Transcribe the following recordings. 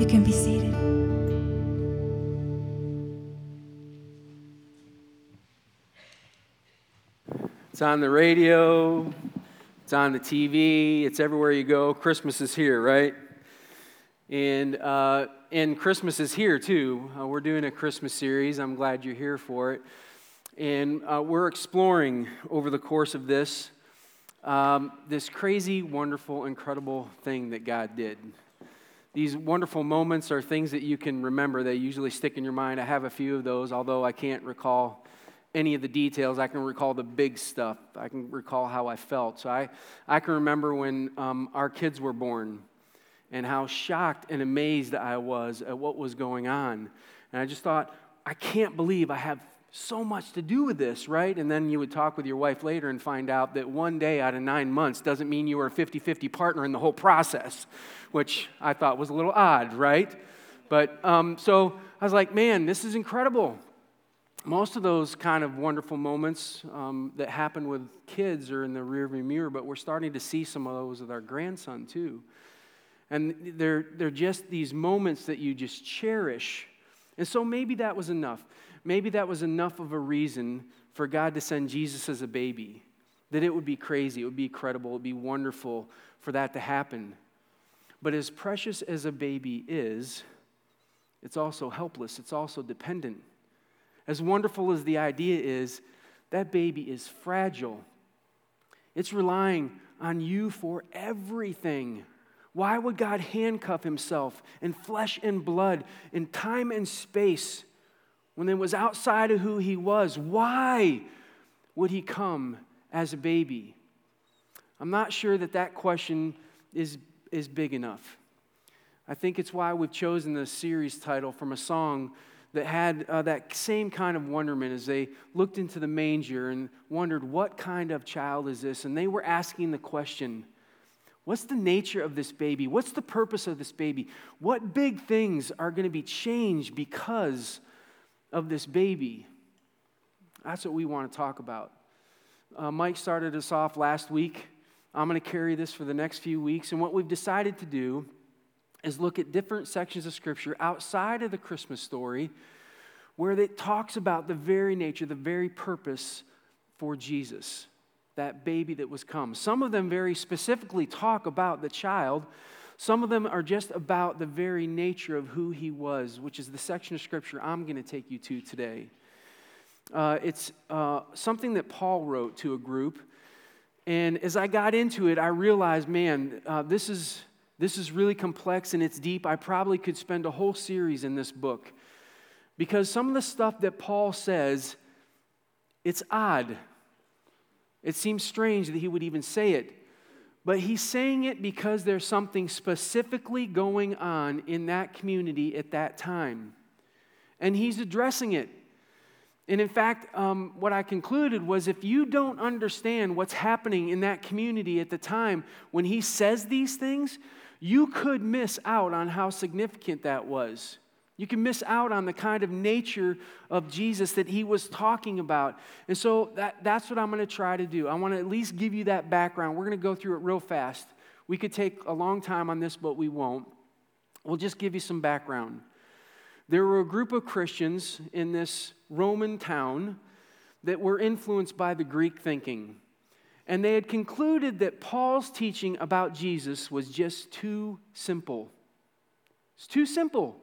You can be seated. It's on the radio, it's on the TV, it's everywhere you go. Christmas is here, right? And, uh, and Christmas is here too. Uh, we're doing a Christmas series. I'm glad you're here for it. And uh, we're exploring over the course of this um, this crazy, wonderful, incredible thing that God did. These wonderful moments are things that you can remember. They usually stick in your mind. I have a few of those, although I can't recall any of the details. I can recall the big stuff. I can recall how I felt. So I, I can remember when um, our kids were born and how shocked and amazed I was at what was going on. And I just thought, I can't believe I have so much to do with this, right? And then you would talk with your wife later and find out that one day out of nine months doesn't mean you were a 50 50 partner in the whole process, which I thought was a little odd, right? But um, so I was like, man, this is incredible most of those kind of wonderful moments um, that happen with kids are in the rearview mirror, but we're starting to see some of those with our grandson too. And they're, they're just these moments that you just cherish. And so maybe that was enough. Maybe that was enough of a reason for God to send Jesus as a baby. That it would be crazy, it would be incredible, it would be wonderful for that to happen. But as precious as a baby is, it's also helpless, it's also dependent. As wonderful as the idea is, that baby is fragile. It's relying on you for everything. Why would God handcuff himself in flesh and blood, in time and space, when it was outside of who he was? Why would he come as a baby? I'm not sure that that question is, is big enough. I think it's why we've chosen the series title from a song that had uh, that same kind of wonderment as they looked into the manger and wondered, what kind of child is this? And they were asking the question, what's the nature of this baby? What's the purpose of this baby? What big things are going to be changed because of this baby? That's what we want to talk about. Uh, Mike started us off last week. I'm going to carry this for the next few weeks. And what we've decided to do is look at different sections of Scripture outside of the Christmas story where it talks about the very nature, the very purpose for Jesus, that baby that was come. Some of them very specifically talk about the child. Some of them are just about the very nature of who he was, which is the section of Scripture I'm going to take you to today. Uh, it's uh, something that Paul wrote to a group. And as I got into it, I realized, man, uh, this is this is really complex and it's deep. I probably could spend a whole series in this book because some of the stuff that Paul says, it's odd. It seems strange that he would even say it. But he's saying it because there's something specifically going on in that community at that time. And he's addressing it. And in fact, um, what I concluded was if you don't understand what's happening in that community at the time when he says these things, you could miss out on how significant that was. You can miss out on the kind of nature of Jesus that he was talking about. And so that, that's what I'm going to try to do. I want to at least give you that background. We're going to go through it real fast. We could take a long time on this, but we won't. We'll just give you some background. There were a group of Christians in this Roman town that were influenced by the Greek thinking. And they had concluded that Paul's teaching about Jesus was just too simple. It's too simple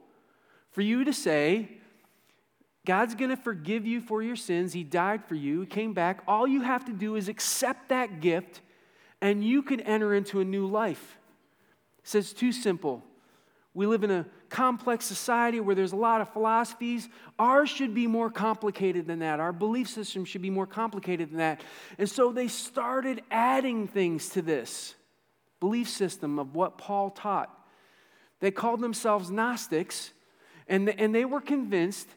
for you to say, God's going to forgive you for your sins. He died for you, He came back. All you have to do is accept that gift, and you can enter into a new life. It says, too simple. We live in a complex society where there's a lot of philosophies. Ours should be more complicated than that. Our belief system should be more complicated than that. And so they started adding things to this belief system of what Paul taught. They called themselves Gnostics, and, and they were convinced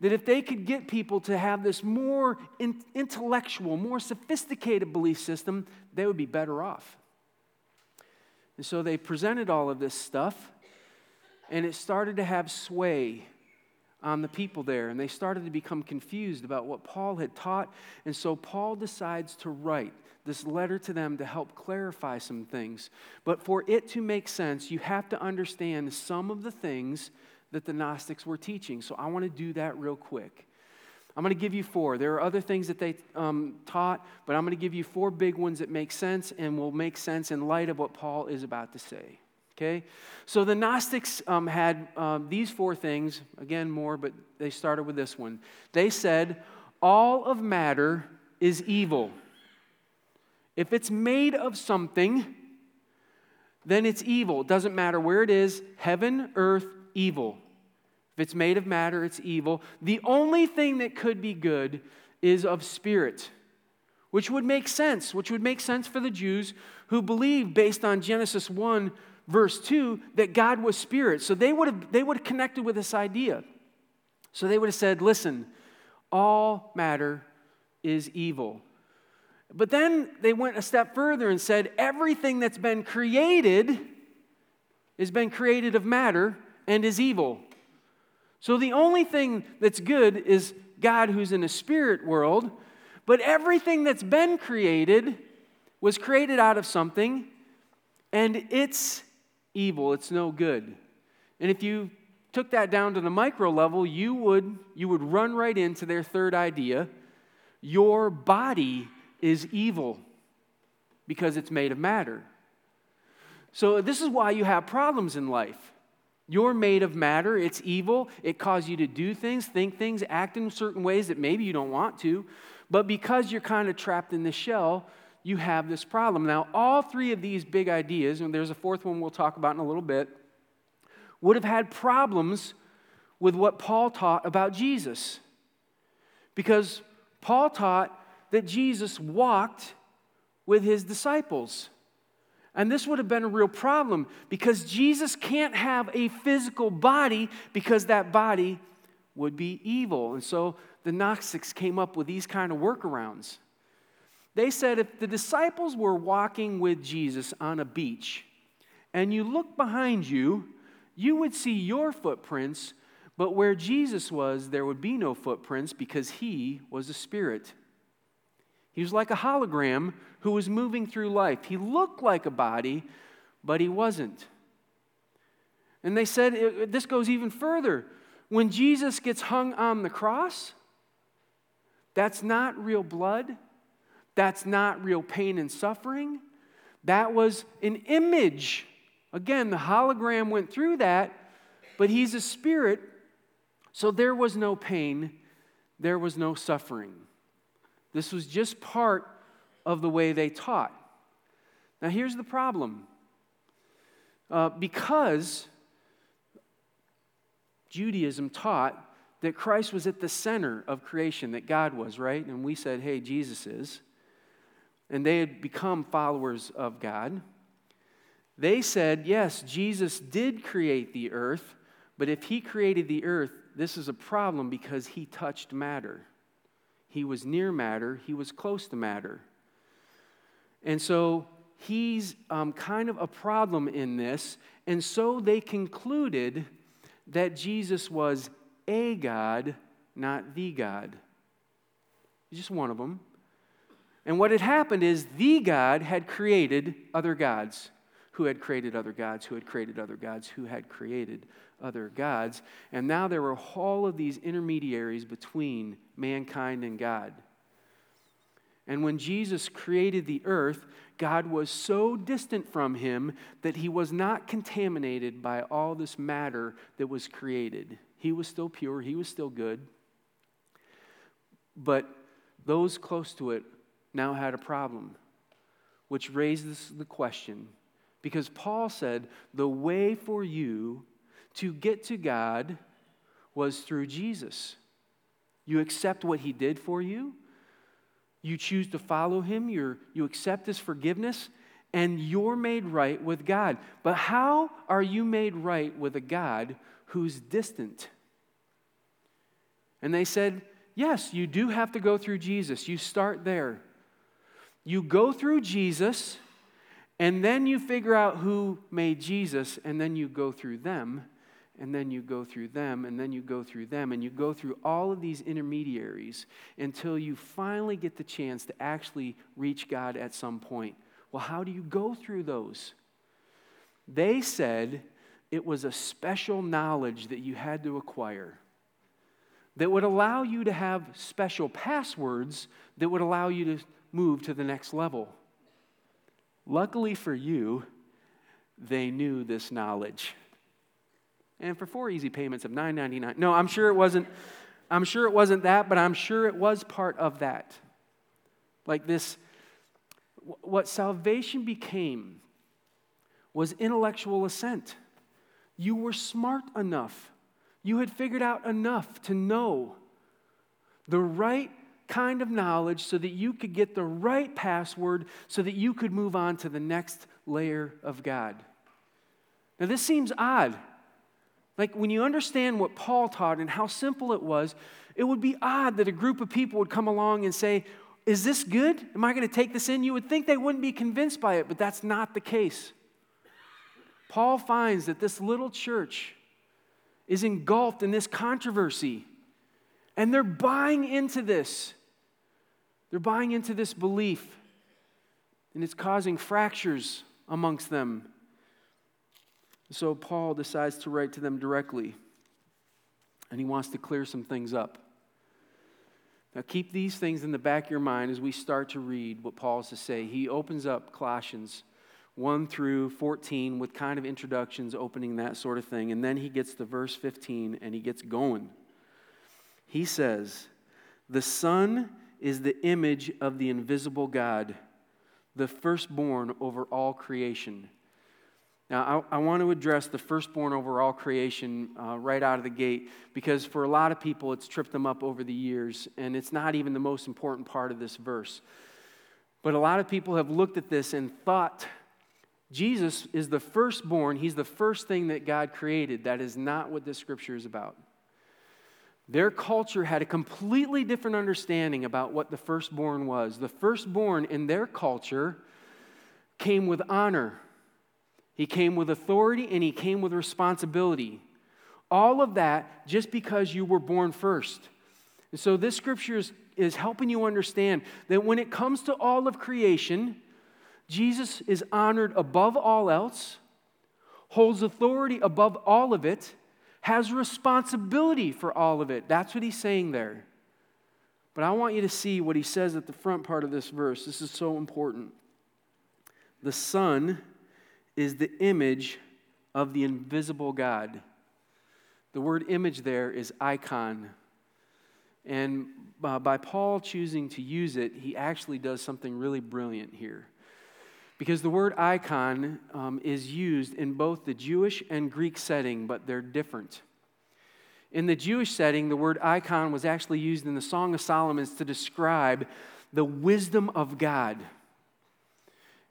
that if they could get people to have this more in, intellectual, more sophisticated belief system, they would be better off. And so they presented all of this stuff and it started to have sway on the people there, and they started to become confused about what Paul had taught. And so Paul decides to write this letter to them to help clarify some things. But for it to make sense, you have to understand some of the things that the Gnostics were teaching. So I want to do that real quick. I'm going to give you four. There are other things that they um, taught, but I'm going to give you four big ones that make sense and will make sense in light of what Paul is about to say. Okay? So the Gnostics um, had um, these four things, again, more, but they started with this one. They said, All of matter is evil. If it's made of something, then it's evil. It doesn't matter where it is heaven, earth, evil. If it's made of matter, it's evil. The only thing that could be good is of spirit, which would make sense, which would make sense for the Jews who believed, based on Genesis 1, verse 2, that God was spirit. So they would have, they would have connected with this idea. So they would have said, listen, all matter is evil. But then they went a step further and said, everything that's been created has been created of matter and is evil. So the only thing that's good is God who's in a spirit world, but everything that's been created was created out of something, and it's evil. It's no good. And if you took that down to the micro level, you would, you would run right into their third idea. Your body is evil because it's made of matter. So, this is why you have problems in life. You're made of matter, it's evil, it causes you to do things, think things, act in certain ways that maybe you don't want to. But because you're kind of trapped in the shell, you have this problem. Now, all three of these big ideas, and there's a fourth one we'll talk about in a little bit, would have had problems with what Paul taught about Jesus. Because Paul taught that Jesus walked with his disciples. And this would have been a real problem because Jesus can't have a physical body because that body would be evil. And so the Gnostics came up with these kind of workarounds. They said if the disciples were walking with Jesus on a beach and you look behind you, you would see your footprints, but where Jesus was, there would be no footprints because he was a spirit. He was like a hologram who was moving through life. He looked like a body, but he wasn't. And they said this goes even further. When Jesus gets hung on the cross, that's not real blood. That's not real pain and suffering. That was an image. Again, the hologram went through that, but he's a spirit, so there was no pain, there was no suffering. This was just part of the way they taught. Now, here's the problem uh, because Judaism taught that Christ was at the center of creation, that God was, right? And we said, hey, Jesus is. And they had become followers of God. They said, yes, Jesus did create the earth, but if he created the earth, this is a problem because he touched matter. He was near matter, he was close to matter. And so he's um, kind of a problem in this. And so they concluded that Jesus was a God, not the God. Just one of them. And what had happened is the God had created other gods, who had created other gods, who had created other gods, who had created other gods. And now there were all of these intermediaries between mankind and God. And when Jesus created the earth, God was so distant from him that he was not contaminated by all this matter that was created. He was still pure, he was still good. But those close to it now had a problem, which raises the question because Paul said, The way for you to get to God was through Jesus. You accept what he did for you, you choose to follow him, you you accept his forgiveness, and you're made right with God. But how are you made right with a God who's distant? And they said, Yes, you do have to go through Jesus. You start there. You go through Jesus, and then you figure out who made Jesus, and then you go through them and then you go through them, and then you go through them, and you go through all of these intermediaries until you finally get the chance to actually reach God at some point. Well, how do you go through those? They said it was a special knowledge that you had to acquire that would allow you to have special passwords that would allow you to move to the next level. Luckily for you, they knew this knowledge and for four easy payments of $9.99. No, I'm sure it wasn't. I'm sure it wasn't that, but I'm sure it was part of that. Like this, what salvation became was intellectual assent. You were smart enough. You had figured out enough to know the right kind of knowledge so that you could get the right password so that you could move on to the next layer of God. Now, this seems odd like when you understand what Paul taught and how simple it was, it would be odd that a group of people would come along and say, Is this good? Am I going to take this in? You would think they wouldn't be convinced by it, but that's not the case. Paul finds that this little church is engulfed in this controversy, and they're buying into this. They're buying into this belief, and it's causing fractures amongst them. So Paul decides to write to them directly, and he wants to clear some things up. Now, keep these things in the back of your mind as we start to read what Paul has to say. He opens up Colossians 1 through 14 with kind of introductions, opening that sort of thing. And then he gets to verse 15 and he gets going. He says, The Son is the image of the invisible God, the firstborn over all creation. Now, I, I, want to address the firstborn over all creation uh, right out of the gate because for a lot of people it's tripped them up over the years, and it's not even the most important part of this verse. But a lot of people have looked at this and thought Jesus is the firstborn, he's the first thing that God created. That is not what this scripture is about. Their culture had a completely different understanding about what the firstborn was. The firstborn in their culture came with honor he came with authority and he came with responsibility. All of that just because you were born first. And so this scripture is, is helping you understand that when it comes to all of creation, Jesus is honored above all else, holds authority above all of it, has responsibility for all of it. That's what he's saying there. But I want you to see what he says at the front part of this verse. This is so important. The Son is the image of the invisible God. The word image there is icon. And uh, by Paul choosing to use it, he actually does something really brilliant here. Because the word icon um, is used in both the Jewish and Greek setting, but they're different. In the Jewish setting, the word icon was actually used in the Song of Solomon to describe the wisdom of God.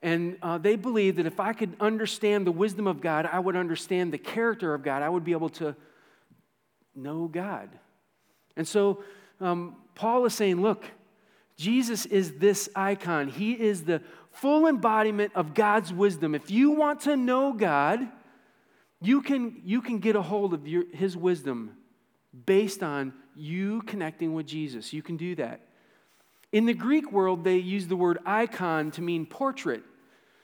And uh, they believed that if I could understand the wisdom of God, I would understand the character of God. I would be able to know God. And so um, Paul is saying, look, Jesus is this icon. He is the full embodiment of God's wisdom. If you want to know God, you can, you can get a hold of your, his wisdom based on you connecting with Jesus. You can do that. In the Greek world, they use the word icon to mean portrait.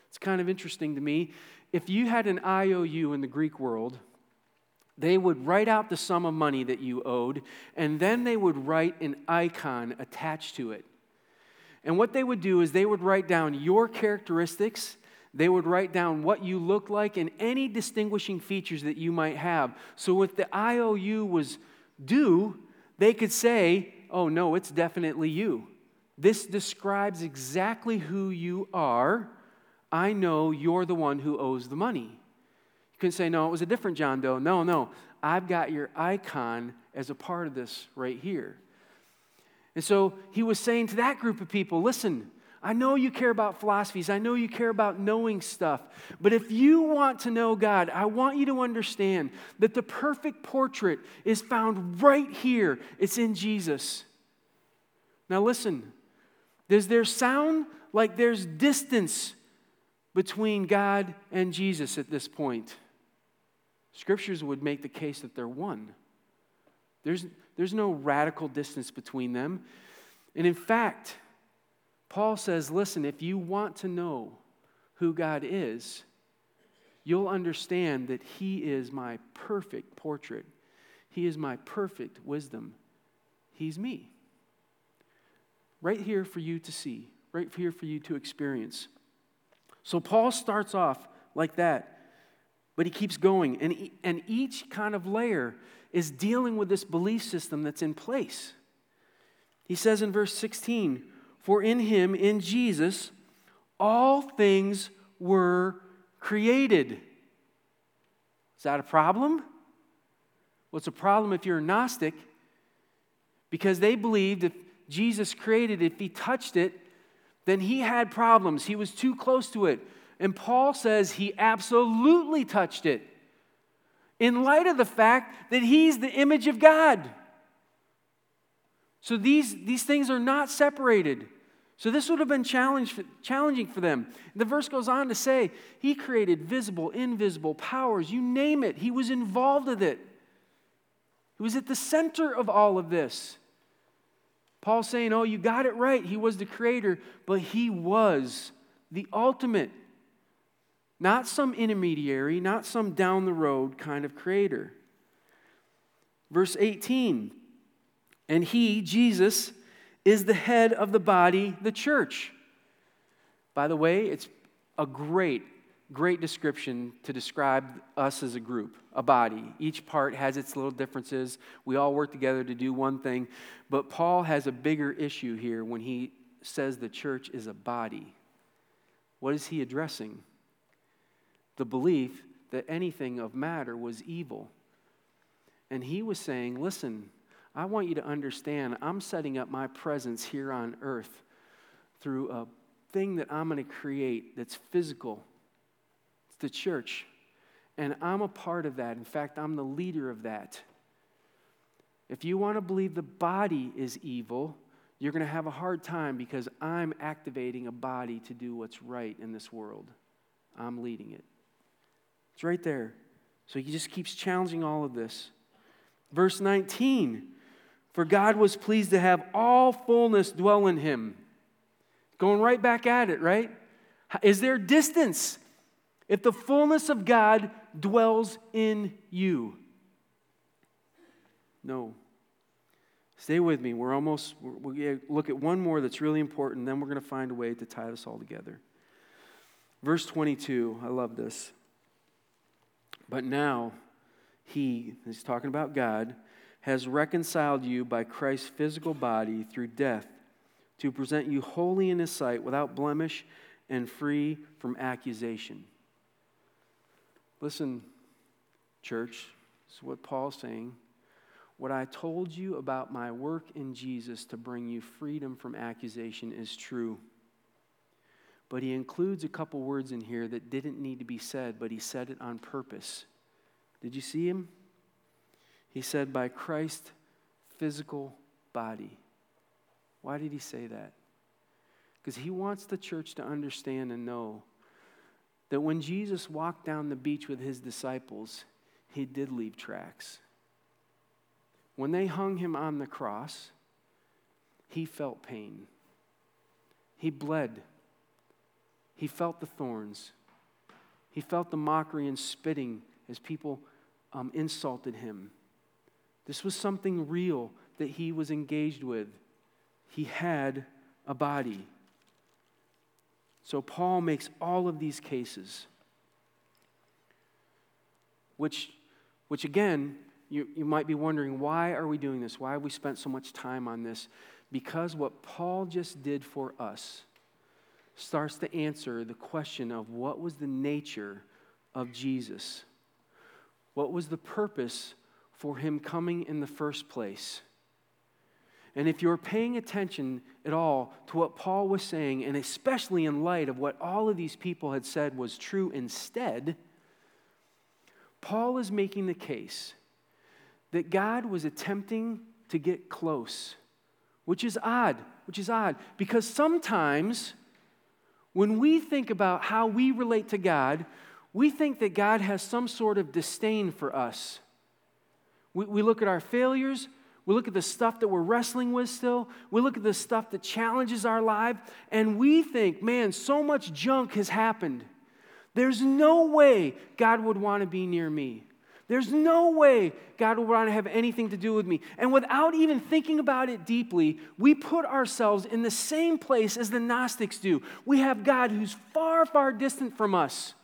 It's kind of interesting to me. If you had an IOU in the Greek world, they would write out the sum of money that you owed, and then they would write an icon attached to it. And what they would do is they would write down your characteristics, they would write down what you look like, and any distinguishing features that you might have. So if the IOU was due, they could say, oh, no, it's definitely you. This describes exactly who you are I know you're the one who owes the money. You can say, no, it was a different John Doe. No, no, I've got your icon as a part of this right here. And so he was saying to that group of people, listen, I know you care about philosophies. I know you care about knowing stuff. But if you want to know God, I want you to understand that the perfect portrait is found right here. It's in Jesus. Now, listen, does there sound like there's distance between God and Jesus at this point. Scriptures would make the case that they're one. There's, there's no radical distance between them. And in fact, Paul says, listen, if you want to know who God is, you'll understand that He is my perfect portrait. He is my perfect wisdom. He's me. Right here for you to see, right here for you to experience. So Paul starts off like that, but he keeps going. And, and each kind of layer is dealing with this belief system that's in place. He says in verse 16, For in him, in Jesus, all things were created. Is that a problem? Well, it's a problem if you're a Gnostic because they believed if Jesus created if he touched it, then he had problems. He was too close to it. And Paul says he absolutely touched it in light of the fact that he's the image of God. So these, these things are not separated. So this would have been challenging for them. The verse goes on to say, He created visible, invisible powers, you name it. He was involved with it. He was at the center of all of this. Paul saying, Oh, you got it right. He was the creator, but he was the ultimate. Not some intermediary, not some down the road kind of creator. Verse 18, and he, Jesus, is the head of the body, the church. By the way, it's a great, great description to describe us as a group, a body. Each part has its little differences. We all work together to do one thing. But Paul has a bigger issue here when he says the church is a body. What is he addressing? The belief that anything of matter was evil. And he was saying, listen, I want you to understand I'm setting up my presence here on earth through a thing that I'm going to create that's physical. The church. And I'm a part of that. In fact, I'm the leader of that. If you want to believe the body is evil, you're going to have a hard time because I'm activating a body to do what's right in this world. I'm leading it. It's right there. So he just keeps challenging all of this. Verse 19 For God was pleased to have all fullness dwell in him. Going right back at it, right? Is there distance if the fullness of God dwells in you? No. Stay with me. We're almost, to look at one more that's really important, then we're going to find a way to tie this all together. Verse 22, I love this. But now, he, he's talking about God, has reconciled you by Christ's physical body through death to present you holy in his sight without blemish and free from accusation. Listen, church, this is what Paul's saying. What I told you about my work in Jesus to bring you freedom from accusation is true. But he includes a couple words in here that didn't need to be said, but he said it on purpose. Did you see him? He said, by Christ's physical body. Why did he say that? Because he wants the church to understand and know that when Jesus walked down the beach with his disciples, he did leave tracks. When they hung him on the cross, he felt pain. He bled. He felt the thorns. He felt the mockery and spitting as people um, insulted him. This was something real that he was engaged with. He had a body. So Paul makes all of these cases, which, which again, you, you might be wondering why are we doing this? Why have we spent so much time on this? Because what Paul just did for us starts to answer the question of what was the nature of Jesus? What was the purpose for him coming in the first place? And if you're paying attention at all to what Paul was saying, and especially in light of what all of these people had said was true instead, Paul is making the case that God was attempting to get close, which is odd, which is odd, because sometimes when we think about how we relate to God, we think that God has some sort of disdain for us. We, we look at our failures, we look at the stuff that we're wrestling with still, we look at the stuff that challenges our life, and we think, man, so much junk has happened. There's no way God would want to be near me. There's no way God would want to have anything to do with me. And without even thinking about it deeply, we put ourselves in the same place as the Gnostics do. We have God who's far, far distant from us,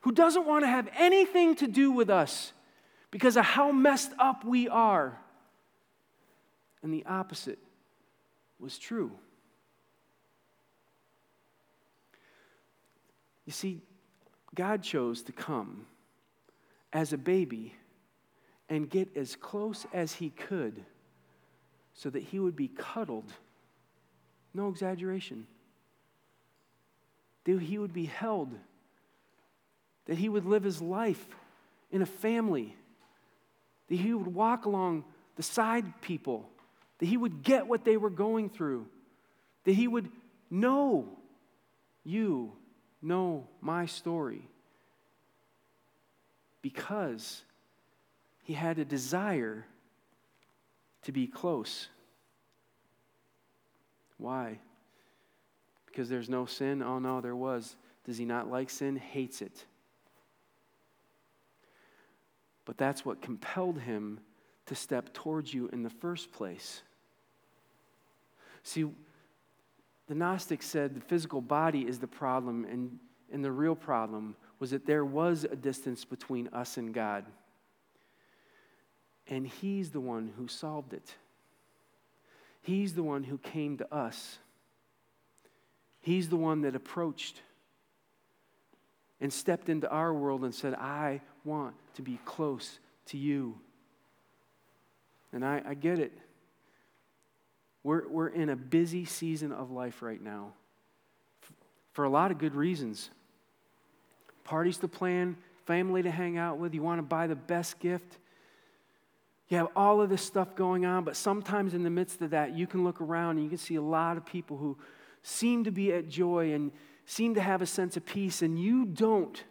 who doesn't want to have anything to do with us because of how messed up we are. And the opposite was true. You see, God chose to come as a baby and get as close as he could so that he would be cuddled. No exaggeration. That he would be held. That he would live his life in a family. That he would walk along the side people. That he would get what they were going through. That he would know you, know my story because he had a desire to be close. Why? Because there's no sin? Oh, no, there was. Does he not like sin? Hates it. But that's what compelled him to step towards you in the first place. See, the Gnostics said the physical body is the problem, and, and the real problem was that there was a distance between us and God. And He's the one who solved it. He's the one who came to us. He's the one that approached and stepped into our world and said, I want to be close to you. And I, I get it. We're, we're in a busy season of life right now for a lot of good reasons parties to plan, family to hang out with, you want to buy the best gift. You have all of this stuff going on, but sometimes in the midst of that, you can look around and you can see a lot of people who seem to be at joy and seem to have a sense of peace, and you don't.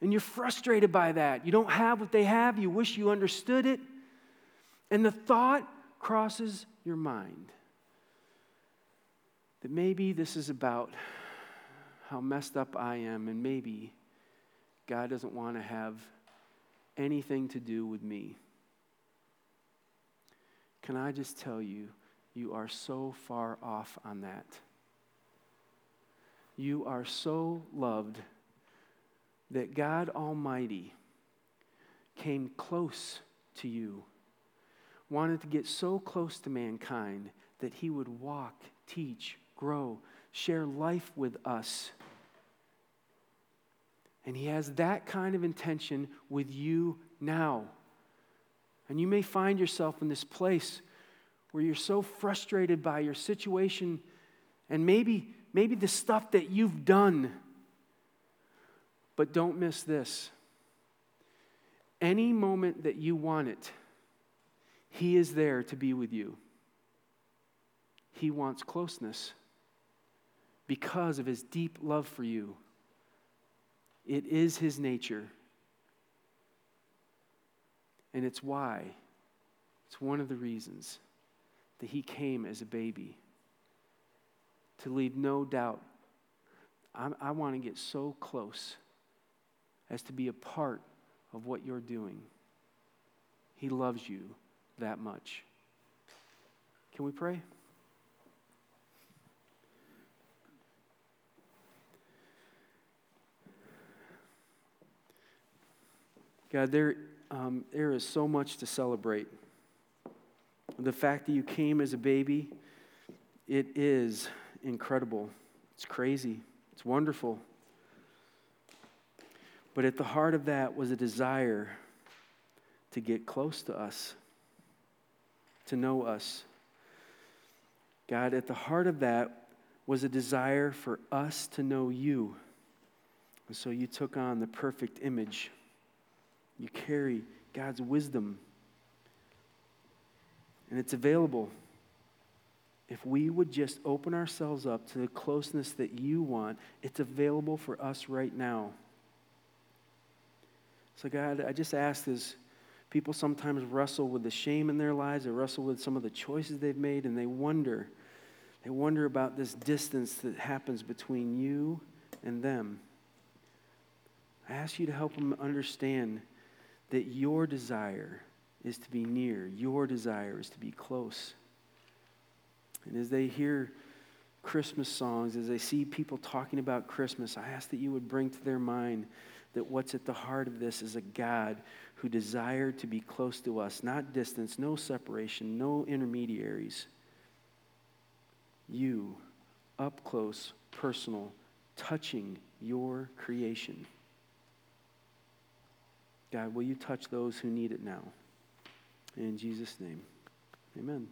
And you're frustrated by that. You don't have what they have, you wish you understood it. And the thought crosses your mind that maybe this is about how messed up I am, and maybe God doesn't want to have anything to do with me. Can I just tell you, you are so far off on that. You are so loved that God Almighty came close to you, wanted to get so close to mankind that he would walk, teach, grow, share life with us and He has that kind of intention with you now. And you may find yourself in this place where you're so frustrated by your situation and maybe, maybe the stuff that you've done. But don't miss this. Any moment that you want it, He is there to be with you. He wants closeness because of His deep love for you. It is his nature. And it's why, it's one of the reasons that he came as a baby to leave no doubt. I, I want to get so close as to be a part of what you're doing. He loves you that much. Can we pray? God, there, um, there is so much to celebrate. The fact that you came as a baby, it is incredible. It's crazy. It's wonderful. But at the heart of that was a desire to get close to us, to know us. God, at the heart of that was a desire for us to know you. And so you took on the perfect image you carry God's wisdom. And it's available. if we would just open ourselves up to the closeness that you want, it's available for us right now. So, God, I just ask as people sometimes wrestle with the shame in their lives, they wrestle with some of the choices they've made, and they wonder. They wonder about this distance that happens between you and them. I ask you to help them understand that your desire is to be near, your desire is to be close. And as they hear Christmas songs, as they see people talking about Christmas, I ask that you would bring to their mind that what's at the heart of this is a God who desired to be close to us, not distance, no separation, no intermediaries. You, up close, personal, touching your creation. God, will you touch those who need it now? In Jesus' name, amen.